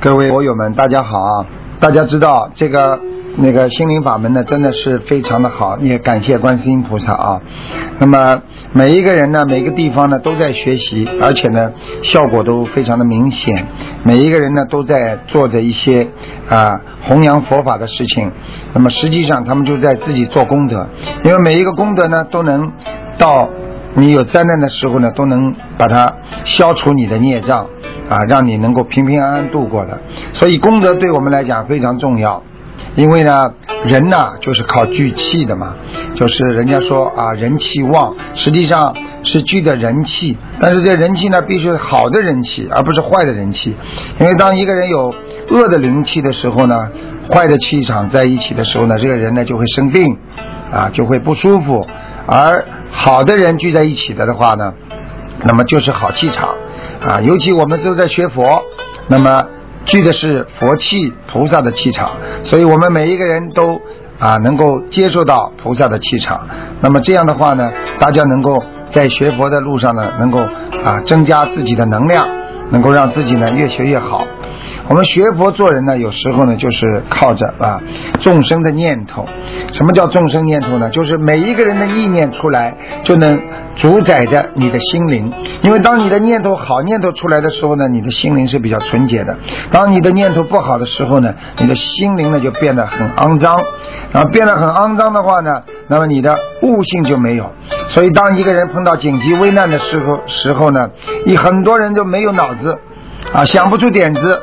各位博友们，大家好啊！大家知道这个那个心灵法门呢，真的是非常的好，也感谢观世音菩萨啊。那么每一个人呢，每个地方呢都在学习，而且呢效果都非常的明显。每一个人呢都在做着一些啊弘扬佛法的事情。那么实际上他们就在自己做功德，因为每一个功德呢都能到你有灾难的时候呢，都能把它消除你的孽障。啊，让你能够平平安安度过的，所以功德对我们来讲非常重要。因为呢，人呢就是靠聚气的嘛，就是人家说啊，人气旺，实际上是聚的人气。但是这人气呢，必须好的人气，而不是坏的人气。因为当一个人有恶的灵气的时候呢，坏的气场在一起的时候呢，这个人呢就会生病，啊，就会不舒服。而好的人聚在一起的的话呢，那么就是好气场。啊，尤其我们都在学佛，那么聚的是佛气、菩萨的气场，所以我们每一个人都啊能够接受到菩萨的气场。那么这样的话呢，大家能够在学佛的路上呢，能够啊增加自己的能量，能够让自己呢越学越好。我们学佛做人呢，有时候呢就是靠着啊众生的念头。什么叫众生念头呢？就是每一个人的意念出来，就能主宰着你的心灵。因为当你的念头好念头出来的时候呢，你的心灵是比较纯洁的；当你的念头不好的时候呢，你的心灵呢就变得很肮脏。然后变得很肮脏的话呢，那么你的悟性就没有。所以当一个人碰到紧急危难的时候时候呢，你很多人就没有脑子啊，想不出点子。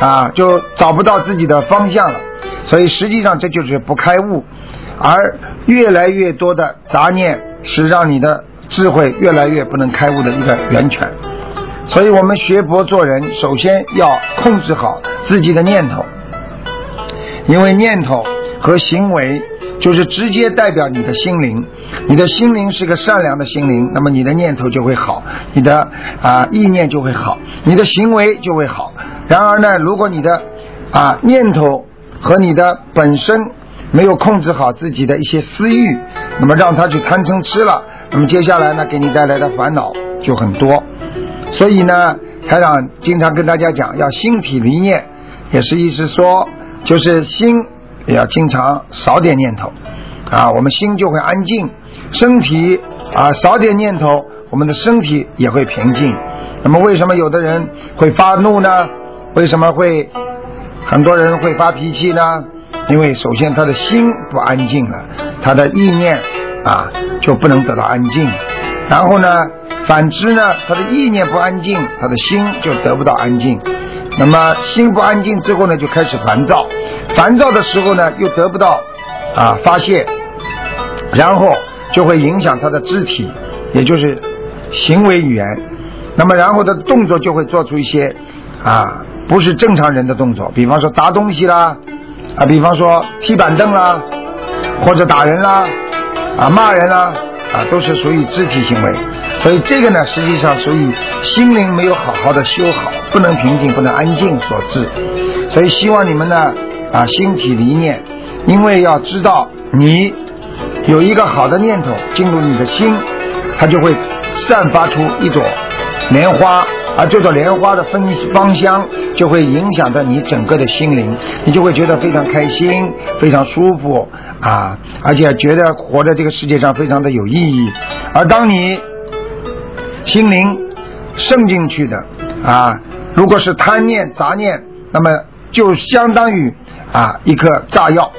啊，就找不到自己的方向了，所以实际上这就是不开悟，而越来越多的杂念是让你的智慧越来越不能开悟的一个源泉。所以我们学佛做人，首先要控制好自己的念头，因为念头和行为就是直接代表你的心灵。你的心灵是个善良的心灵，那么你的念头就会好，你的啊意念就会好，你的行为就会好。然而呢，如果你的啊念头和你的本身没有控制好自己的一些私欲，那么让他去贪嗔痴了，那么接下来呢，给你带来的烦恼就很多。所以呢，台长经常跟大家讲，要心体离念，也是意思说，就是心也要经常少点念头啊，我们心就会安静；身体啊少点念头，我们的身体也会平静。那么为什么有的人会发怒呢？为什么会很多人会发脾气呢？因为首先他的心不安静了，他的意念啊就不能得到安静。然后呢，反之呢，他的意念不安静，他的心就得不到安静。那么心不安静之后呢，就开始烦躁。烦躁的时候呢，又得不到啊发泄，然后就会影响他的肢体，也就是行为语言。那么然后的动作就会做出一些啊。不是正常人的动作，比方说砸东西啦，啊，比方说踢板凳啦，或者打人啦，啊，骂人啦，啊，都是属于肢体行为。所以这个呢，实际上属于心灵没有好好的修好，不能平静，不能安静所致。所以希望你们呢，啊，心体离念，因为要知道你有一个好的念头进入你的心，它就会散发出一朵莲花。而这朵莲花的芬芳香就会影响到你整个的心灵，你就会觉得非常开心，非常舒服啊，而且觉得活在这个世界上非常的有意义。而当你心灵渗进去的啊，如果是贪念杂念，那么就相当于啊一颗炸药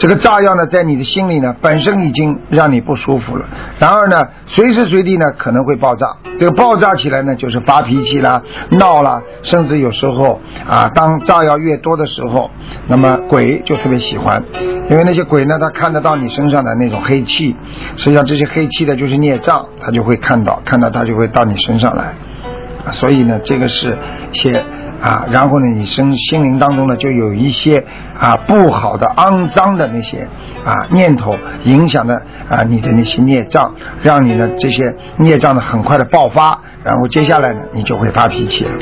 这个炸药呢，在你的心里呢，本身已经让你不舒服了。然而呢，随时随地呢，可能会爆炸。这个爆炸起来呢，就是发脾气啦、闹啦，甚至有时候啊，当炸药越多的时候，那么鬼就特别喜欢，因为那些鬼呢，他看得到你身上的那种黑气，实际上这些黑气的就是孽障，他就会看到，看到他就会到你身上来。所以呢，这个是些。啊，然后呢，你生心灵当中呢，就有一些啊不好的、肮脏的那些啊念头，影响的啊你的那些孽障，让你呢这些孽障呢很快的爆发，然后接下来呢你就会发脾气了。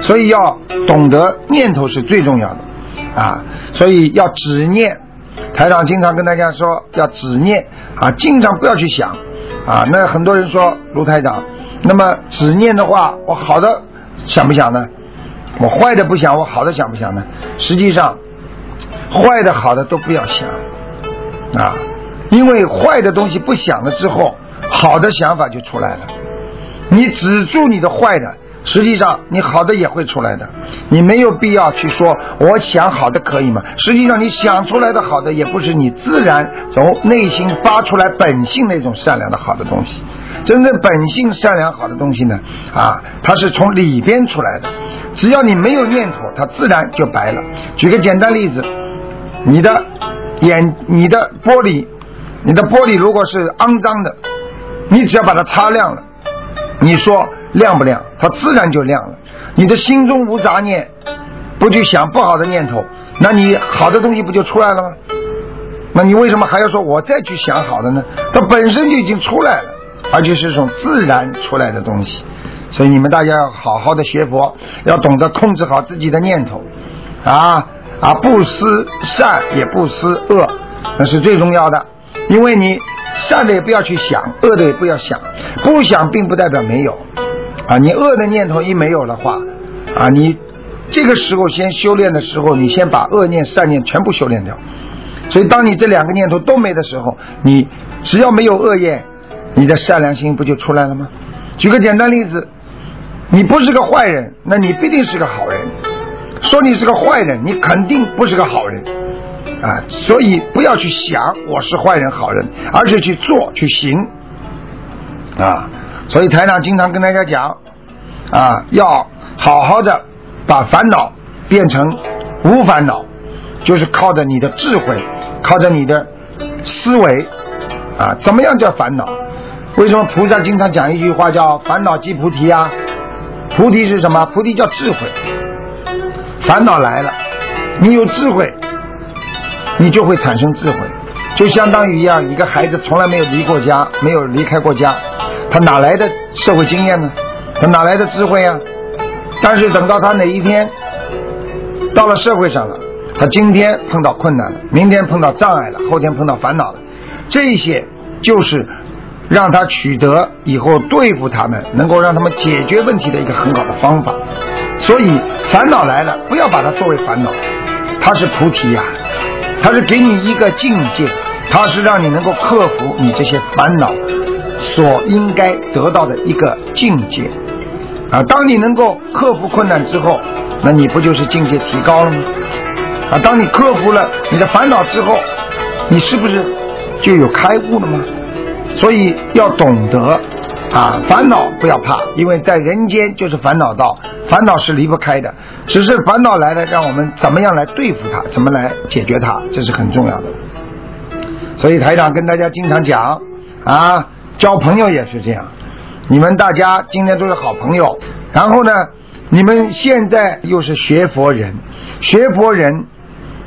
所以要懂得念头是最重要的啊，所以要止念。台长经常跟大家说要止念啊，经常不要去想啊。那很多人说卢台长，那么止念的话，我好的想不想呢？我坏的不想，我好的想不想呢？实际上，坏的、好的都不要想啊，因为坏的东西不想了之后，好的想法就出来了。你止住你的坏的，实际上你好的也会出来的。你没有必要去说我想好的可以吗？实际上你想出来的好的，也不是你自然从内心发出来本性那种善良的好的东西。真正本性善良好的东西呢，啊，它是从里边出来的。只要你没有念头，它自然就白了。举个简单例子，你的眼、你的玻璃、你的玻璃如果是肮脏的，你只要把它擦亮了，你说亮不亮？它自然就亮了。你的心中无杂念，不去想不好的念头，那你好的东西不就出来了吗？那你为什么还要说我再去想好的呢？它本身就已经出来了。而且是种自然出来的东西，所以你们大家要好好的学佛，要懂得控制好自己的念头，啊啊，不思善也不思恶，那是最重要的。因为你善的也不要去想，恶的也不要想，不想并不代表没有，啊，你恶的念头一没有的话，啊，你这个时候先修炼的时候，你先把恶念善念全部修炼掉。所以当你这两个念头都没的时候，你只要没有恶业。你的善良心不就出来了吗？举个简单例子，你不是个坏人，那你必定是个好人。说你是个坏人，你肯定不是个好人啊！所以不要去想我是坏人好人，而是去做去行啊！所以台长经常跟大家讲啊，要好好的把烦恼变成无烦恼，就是靠着你的智慧，靠着你的思维啊，怎么样叫烦恼？为什么菩萨经常讲一句话叫“烦恼即菩提”啊？菩提是什么？菩提叫智慧。烦恼来了，你有智慧，你就会产生智慧。就相当于一样，一个孩子从来没有离过家，没有离开过家，他哪来的社会经验呢？他哪来的智慧啊？但是等到他哪一天到了社会上了，他今天碰到困难了，明天碰到障碍了，后天碰到烦恼了，这些就是。让他取得以后对付他们，能够让他们解决问题的一个很好的方法。所以烦恼来了，不要把它作为烦恼，它是菩提呀，它是给你一个境界，它是让你能够克服你这些烦恼所应该得到的一个境界啊。当你能够克服困难之后，那你不就是境界提高了吗？啊，当你克服了你的烦恼之后，你是不是就有开悟了吗？所以要懂得啊，烦恼不要怕，因为在人间就是烦恼道，烦恼是离不开的。只是烦恼来了，让我们怎么样来对付它，怎么来解决它，这是很重要的。所以台长跟大家经常讲啊，交朋友也是这样。你们大家今天都是好朋友，然后呢，你们现在又是学佛人，学佛人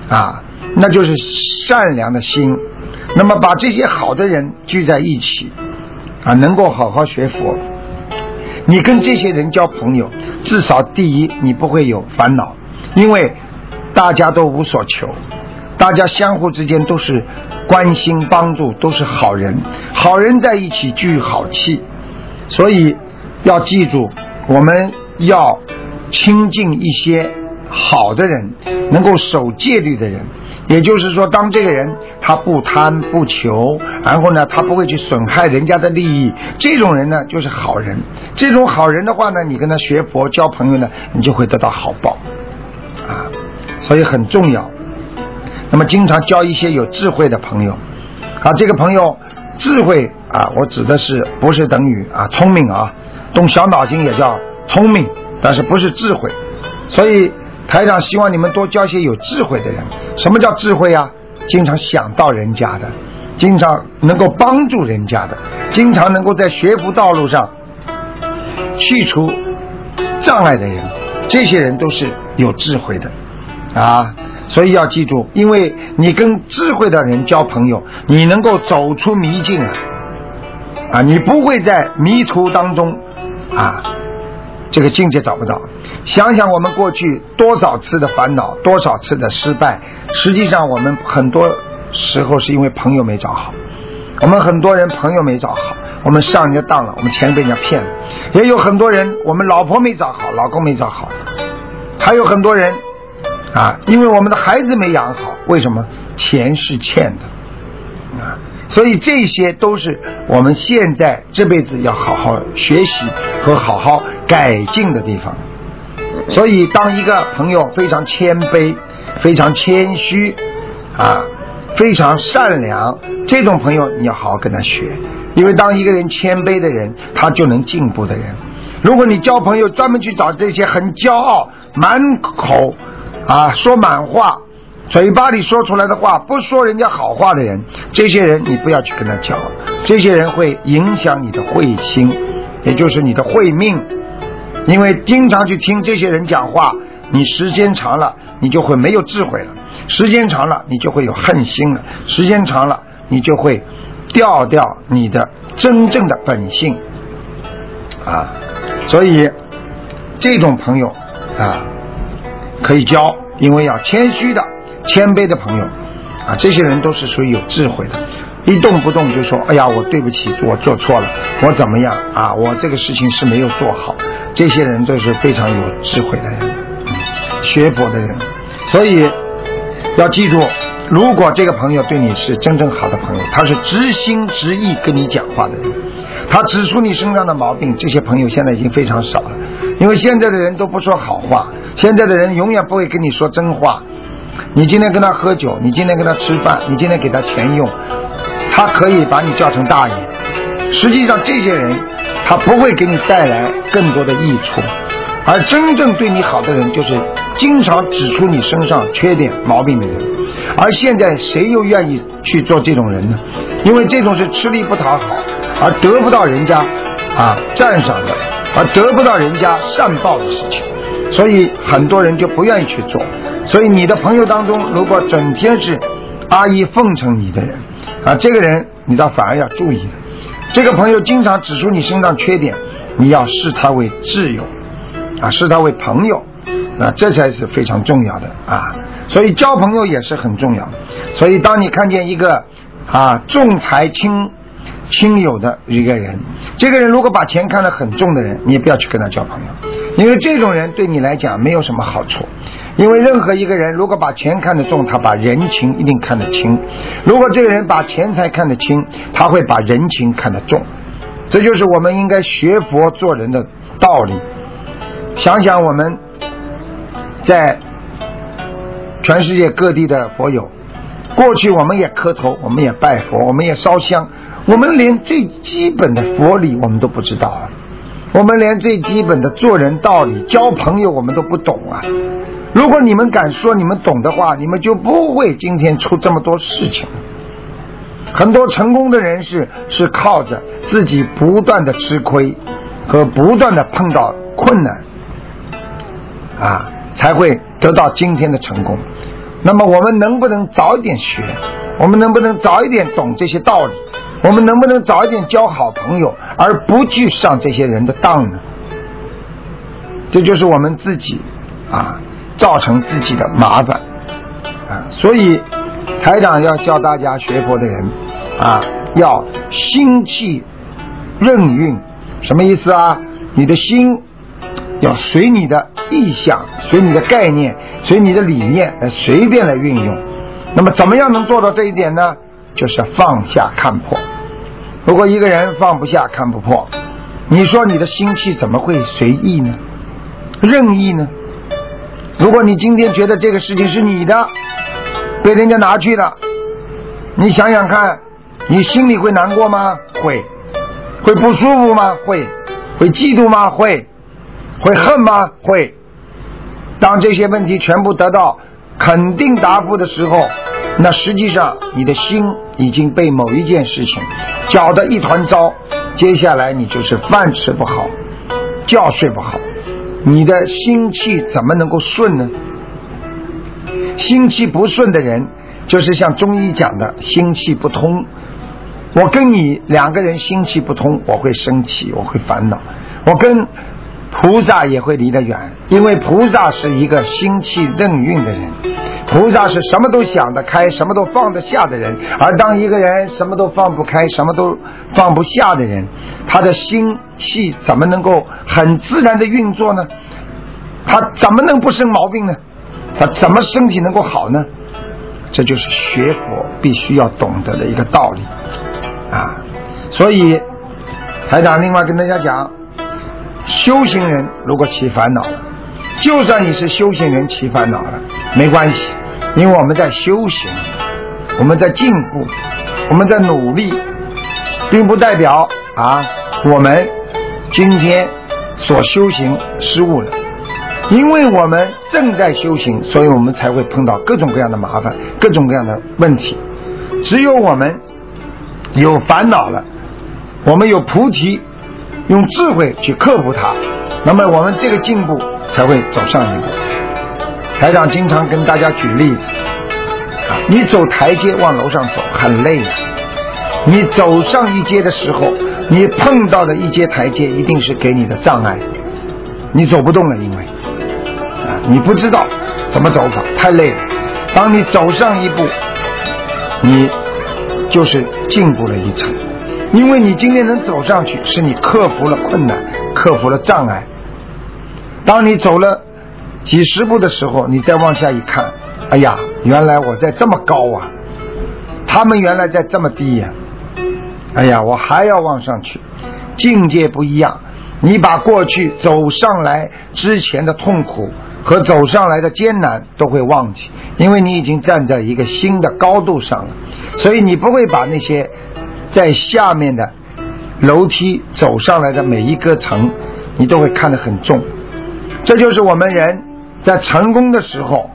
啊，那就是善良的心。那么把这些好的人聚在一起，啊，能够好好学佛。你跟这些人交朋友，至少第一你不会有烦恼，因为大家都无所求，大家相互之间都是关心帮助，都是好人。好人在一起聚好气，所以要记住，我们要亲近一些好的人，能够守戒律的人。也就是说，当这个人他不贪不求，然后呢，他不会去损害人家的利益，这种人呢就是好人。这种好人的话呢，你跟他学佛交朋友呢，你就会得到好报啊。所以很重要。那么经常交一些有智慧的朋友，啊，这个朋友智慧啊，我指的是不是等于啊聪明啊，动小脑筋也叫聪明，但是不是智慧。所以台长希望你们多交一些有智慧的人。什么叫智慧啊？经常想到人家的，经常能够帮助人家的，经常能够在学佛道路上去除障碍的人，这些人都是有智慧的啊。所以要记住，因为你跟智慧的人交朋友，你能够走出迷境啊！啊，你不会在迷途当中啊，这个境界找不到。想想我们过去多少次的烦恼，多少次的失败，实际上我们很多时候是因为朋友没找好。我们很多人朋友没找好，我们上人家当了，我们钱被人家骗了。也有很多人，我们老婆没找好，老公没找好，还有很多人。啊，因为我们的孩子没养好，为什么钱是欠的？啊，所以这些都是我们现在这辈子要好好学习和好好改进的地方。所以，当一个朋友非常谦卑、非常谦虚啊、非常善良，这种朋友你要好好跟他学。因为当一个人谦卑的人，他就能进步的人。如果你交朋友专门去找这些很骄傲、满口。啊，说满话，嘴巴里说出来的话不说人家好话的人，这些人你不要去跟他交，这些人会影响你的慧心，也就是你的慧命。因为经常去听这些人讲话，你时间长了，你就会没有智慧了；时间长了，你就会有恨心了；时间长了，你就会掉掉你的真正的本性。啊，所以这种朋友啊。可以交，因为要谦虚的、谦卑的朋友啊，这些人都是属于有智慧的，一动不动就说：“哎呀，我对不起，我做错了，我怎么样啊？我这个事情是没有做好。”这些人都是非常有智慧的人，学佛的人。所以要记住，如果这个朋友对你是真正好的朋友，他是直心直意跟你讲话的人，他指出你身上的毛病，这些朋友现在已经非常少了，因为现在的人都不说好话。现在的人永远不会跟你说真话。你今天跟他喝酒，你今天跟他吃饭，你今天给他钱用，他可以把你叫成大爷。实际上，这些人他不会给你带来更多的益处。而真正对你好的人，就是经常指出你身上缺点毛病的人。而现在谁又愿意去做这种人呢？因为这种是吃力不讨好，而得不到人家啊赞赏的，而得不到人家善报的事情。所以很多人就不愿意去做。所以你的朋友当中，如果整天是阿谀奉承你的人啊，这个人你倒反而要注意了。这个朋友经常指出你身上缺点，你要视他为挚友啊，视他为朋友啊，这才是非常重要的啊。所以交朋友也是很重要。所以当你看见一个啊重财轻亲友的一个人，这个人如果把钱看得很重的人，你也不要去跟他交朋友。因为这种人对你来讲没有什么好处，因为任何一个人如果把钱看得重，他把人情一定看得轻；如果这个人把钱财看得轻，他会把人情看得重。这就是我们应该学佛做人的道理。想想我们在全世界各地的佛友，过去我们也磕头，我们也拜佛，我们也烧香，我们连最基本的佛理我们都不知道。我们连最基本的做人道理、交朋友我们都不懂啊！如果你们敢说你们懂的话，你们就不会今天出这么多事情。很多成功的人士是靠着自己不断的吃亏和不断的碰到困难啊，才会得到今天的成功。那么我们能不能早一点学？我们能不能早一点懂这些道理？我们能不能早一点交好朋友，而不去上这些人的当呢？这就是我们自己啊，造成自己的麻烦啊。所以台长要教大家学佛的人啊，要心气任运，什么意思啊？你的心要随你的意向，随你的概念，随你的理念来随便来运用。那么怎么样能做到这一点呢？就是放下看破。如果一个人放不下看不破，你说你的心气怎么会随意呢？任意呢？如果你今天觉得这个事情是你的，被人家拿去了，你想想看，你心里会难过吗？会，会不舒服吗？会，会嫉妒吗？会，会恨吗？会。当这些问题全部得到肯定答复的时候，那实际上你的心已经被某一件事情搅得一团糟，接下来你就是饭吃不好，觉睡不好，你的心气怎么能够顺呢？心气不顺的人，就是像中医讲的心气不通。我跟你两个人心气不通，我会生气，我会烦恼。我跟菩萨也会离得远，因为菩萨是一个心气任运的人，菩萨是什么都想得开，什么都放得下的人。而当一个人什么都放不开，什么都放不下的人，他的心气怎么能够很自然的运作呢？他怎么能不生毛病呢？他怎么身体能够好呢？这就是学佛必须要懂得的一个道理啊！所以台长另外跟大家讲，修行人如果起烦恼了，就算你是修行人起烦恼了，没关系，因为我们在修行，我们在进步，我们在努力，并不代表啊我们今天所修行失误了。因为我们正在修行，所以我们才会碰到各种各样的麻烦、各种各样的问题。只有我们有烦恼了，我们有菩提，用智慧去克服它，那么我们这个进步才会走上一步。台长经常跟大家举例子，啊，你走台阶往楼上走很累啊，你走上一阶的时候，你碰到的一阶台阶一定是给你的障碍，你走不动了，因为。啊你不知道怎么走法，太累了。当你走上一步，你就是进步了一层，因为你今天能走上去，是你克服了困难，克服了障碍。当你走了几十步的时候，你再往下一看，哎呀，原来我在这么高啊！他们原来在这么低呀！哎呀，我还要往上去，境界不一样。你把过去走上来之前的痛苦。和走上来的艰难都会忘记，因为你已经站在一个新的高度上了，所以你不会把那些在下面的楼梯走上来的每一个层，你都会看得很重。这就是我们人在成功的时候，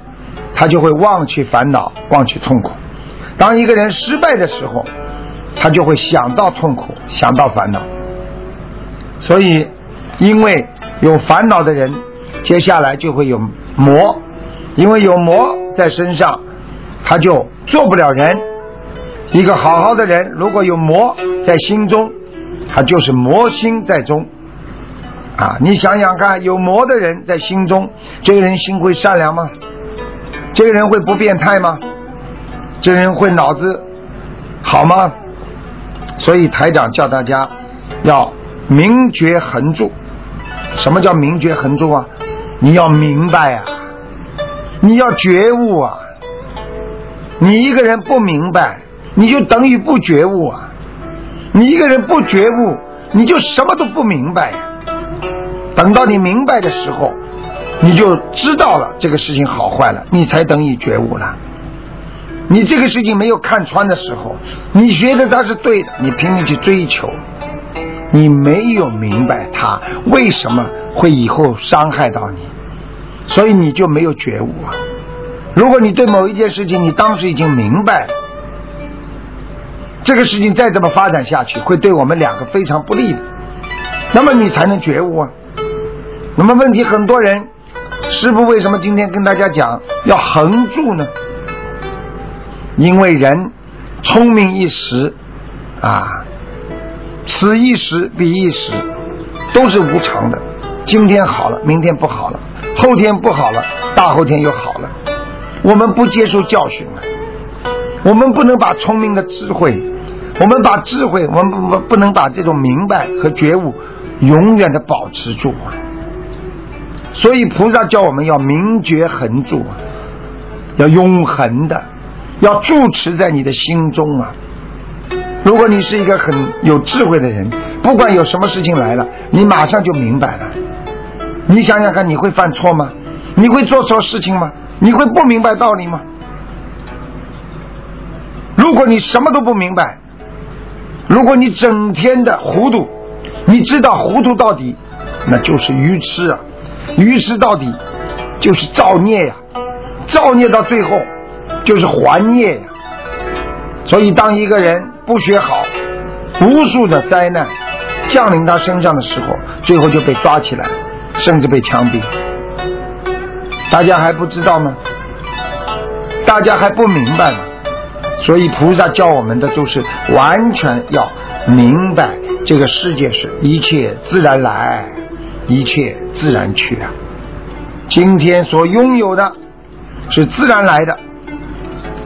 他就会忘去烦恼，忘去痛苦；当一个人失败的时候，他就会想到痛苦，想到烦恼。所以，因为有烦恼的人。接下来就会有魔，因为有魔在身上，他就做不了人。一个好好的人，如果有魔在心中，他就是魔心在中。啊，你想想看，有魔的人在心中，这个人心会善良吗？这个人会不变态吗？这个人会脑子好吗？所以台长叫大家要明觉恒住。什么叫明觉恒住啊？你要明白啊，你要觉悟啊！你一个人不明白，你就等于不觉悟啊！你一个人不觉悟，你就什么都不明白。等到你明白的时候，你就知道了这个事情好坏了，你才等于觉悟了。你这个事情没有看穿的时候，你觉得它是对的，你拼命去追求，你没有明白它为什么会以后伤害到你。所以你就没有觉悟啊！如果你对某一件事情，你当时已经明白，这个事情再这么发展下去，会对我们两个非常不利，那么你才能觉悟啊。那么问题，很多人，师傅为什么今天跟大家讲要横住呢？因为人聪明一时啊，此一时彼一时，都是无常的。今天好了，明天不好了。后天不好了，大后天又好了。我们不接受教训了，我们不能把聪明的智慧，我们把智慧，我们不不不能把这种明白和觉悟永远的保持住啊。所以菩萨叫我们要明觉恒住啊，要永恒的，要住持在你的心中啊。如果你是一个很有智慧的人，不管有什么事情来了，你马上就明白了。你想想看，你会犯错吗？你会做错事情吗？你会不明白道理吗？如果你什么都不明白，如果你整天的糊涂，你知道糊涂到底，那就是愚痴啊！愚痴到底就是造孽呀，造孽到最后就是还孽呀。所以，当一个人不学好，无数的灾难降临他身上的时候，最后就被抓起来，甚至被枪毙。大家还不知道吗？大家还不明白吗？所以菩萨教我们的就是完全要明白，这个世界是一切自然来，一切自然去啊。今天所拥有的是自然来的，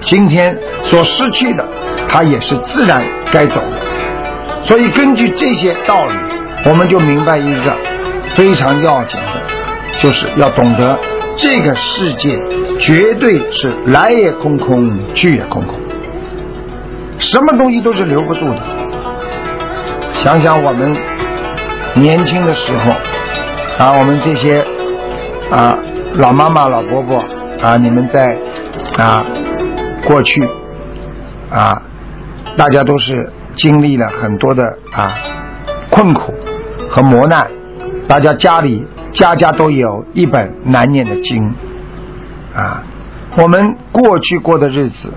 今天所失去的，它也是自然该走的。所以根据这些道理，我们就明白一个非常要紧的，就是要懂得这个世界绝对是来也空空，去也空空。什么东西都是留不住的。想想我们年轻的时候啊，我们这些啊老妈妈、老伯伯啊，你们在啊过去啊，大家都是经历了很多的啊困苦和磨难，大家家里家家都有一本难念的经啊，我们过去过的日子。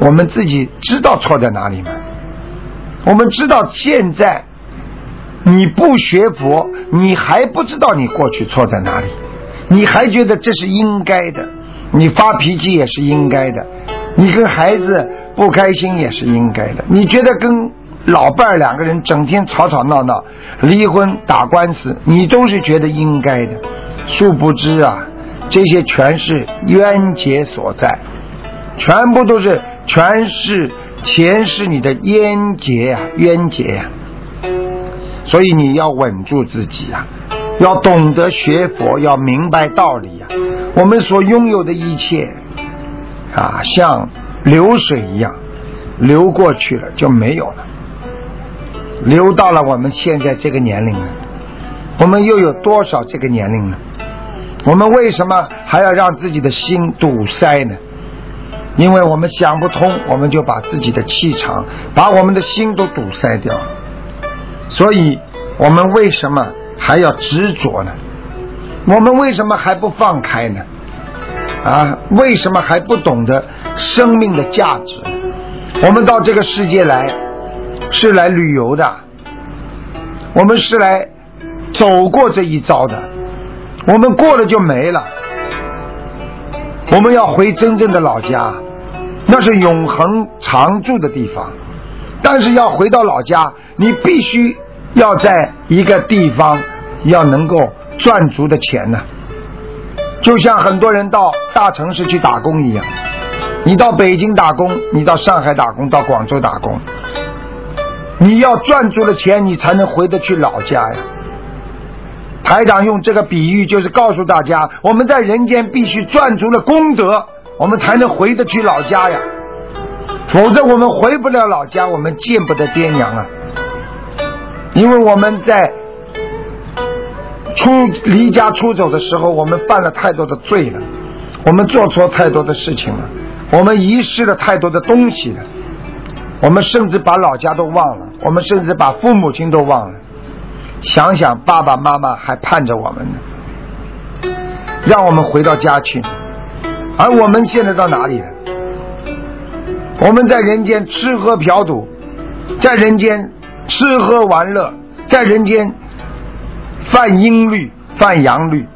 我们自己知道错在哪里吗？我们知道现在你不学佛，你还不知道你过去错在哪里，你还觉得这是应该的，你发脾气也是应该的，你跟孩子不开心也是应该的，你觉得跟老伴儿两个人整天吵吵闹闹、离婚打官司，你都是觉得应该的，殊不知啊，这些全是冤结所在，全部都是。全是前世你的冤结呀，冤结呀，所以你要稳住自己呀，要懂得学佛，要明白道理呀。我们所拥有的一切啊，像流水一样流过去了就没有了，流到了我们现在这个年龄了，我们又有多少这个年龄呢？我们为什么还要让自己的心堵塞呢？因为我们想不通，我们就把自己的气场、把我们的心都堵塞掉了。所以，我们为什么还要执着呢？我们为什么还不放开呢？啊，为什么还不懂得生命的价值？我们到这个世界来是来旅游的，我们是来走过这一遭的，我们过了就没了。我们要回真正的老家。那是永恒常住的地方，但是要回到老家，你必须要在一个地方要能够赚足的钱呢。就像很多人到大城市去打工一样，你到北京打工，你到上海打工，到广州打工，你要赚足了钱，你才能回得去老家呀。台长用这个比喻，就是告诉大家，我们在人间必须赚足了功德。我们才能回得去老家呀，否则我们回不了老家，我们见不得爹娘啊。因为我们在出离家出走的时候，我们犯了太多的罪了，我们做错太多的事情了，我们遗失了太多的东西了，我们甚至把老家都忘了，我们甚至把父母亲都忘了。想想爸爸妈妈还盼着我们呢，让我们回到家去。而我们现在到哪里了？我们在人间吃喝嫖赌，在人间吃喝玩乐，在人间犯阴律、犯阳律。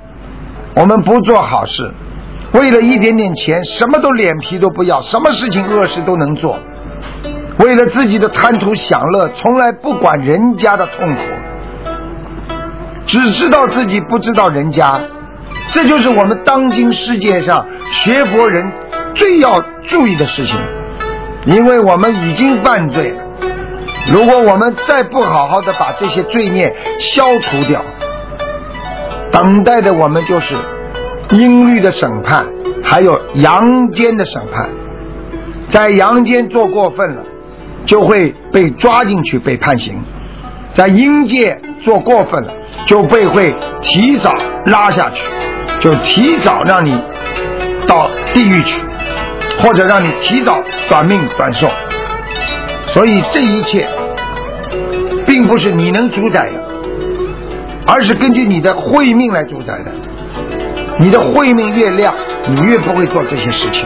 我们不做好事，为了一点点钱，什么都脸皮都不要，什么事情恶事都能做。为了自己的贪图享乐，从来不管人家的痛苦，只知道自己，不知道人家。这就是我们当今世界上学佛人最要注意的事情，因为我们已经犯罪了。如果我们再不好好的把这些罪孽消除掉，等待的我们就是阴律的审判，还有阳间的审判。在阳间做过分了，就会被抓进去被判刑；在阴界做过分了，就被会提早拉下去。就提早让你到地狱去，或者让你提早短命短寿。所以这一切，并不是你能主宰的，而是根据你的慧命来主宰的。你的慧命越亮，你越不会做这些事情；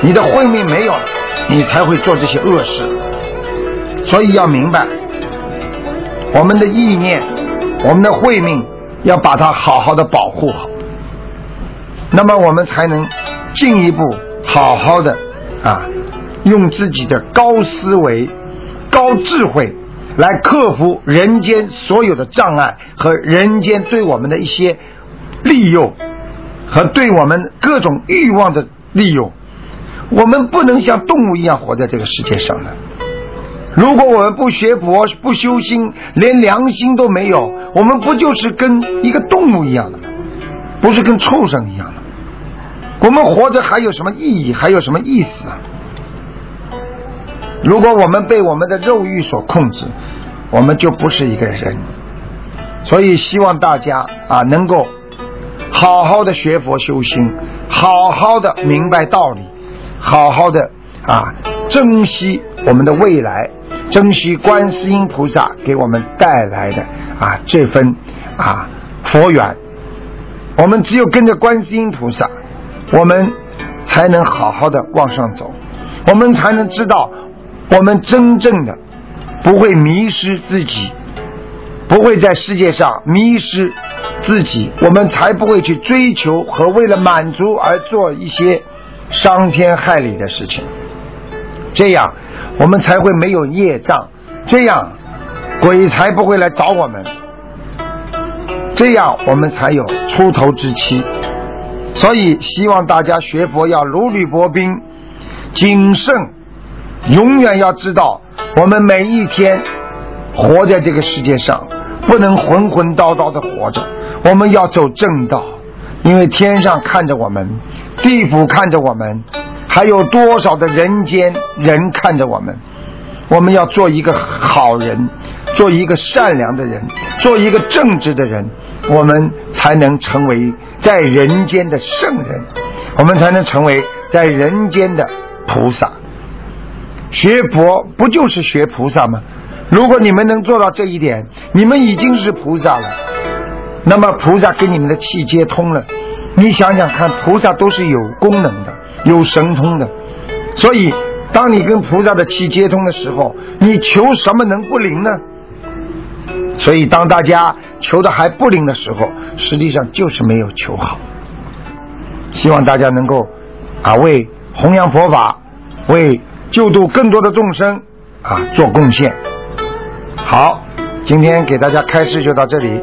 你的慧命没有了，你才会做这些恶事。所以要明白，我们的意念，我们的慧命，要把它好好的保护好。那么我们才能进一步好好的啊，用自己的高思维、高智慧来克服人间所有的障碍和人间对我们的一些利诱和对我们各种欲望的利用。我们不能像动物一样活在这个世界上的。如果我们不学佛、不修心，连良心都没有，我们不就是跟一个动物一样的吗？不是跟畜生一样的？我们活着还有什么意义？还有什么意思？如果我们被我们的肉欲所控制，我们就不是一个人。所以希望大家啊，能够好好的学佛修心，好好的明白道理，好好的啊，珍惜我们的未来，珍惜观世音菩萨给我们带来的啊这份啊佛缘。我们只有跟着观世音菩萨。我们才能好好的往上走，我们才能知道，我们真正的不会迷失自己，不会在世界上迷失自己，我们才不会去追求和为了满足而做一些伤天害理的事情。这样，我们才会没有业障，这样鬼才不会来找我们，这样我们才有出头之期。所以，希望大家学佛要如履薄冰、谨慎，永远要知道，我们每一天活在这个世界上，不能浑浑叨叨的活着。我们要走正道，因为天上看着我们，地府看着我们，还有多少的人间人看着我们。我们要做一个好人，做一个善良的人，做一个正直的人。我们才能成为在人间的圣人，我们才能成为在人间的菩萨。学佛不就是学菩萨吗？如果你们能做到这一点，你们已经是菩萨了。那么菩萨跟你们的气接通了，你想想看，菩萨都是有功能的，有神通的。所以，当你跟菩萨的气接通的时候，你求什么能不灵呢？所以，当大家求的还不灵的时候，实际上就是没有求好。希望大家能够啊，为弘扬佛法，为救度更多的众生啊做贡献。好，今天给大家开示就到这里。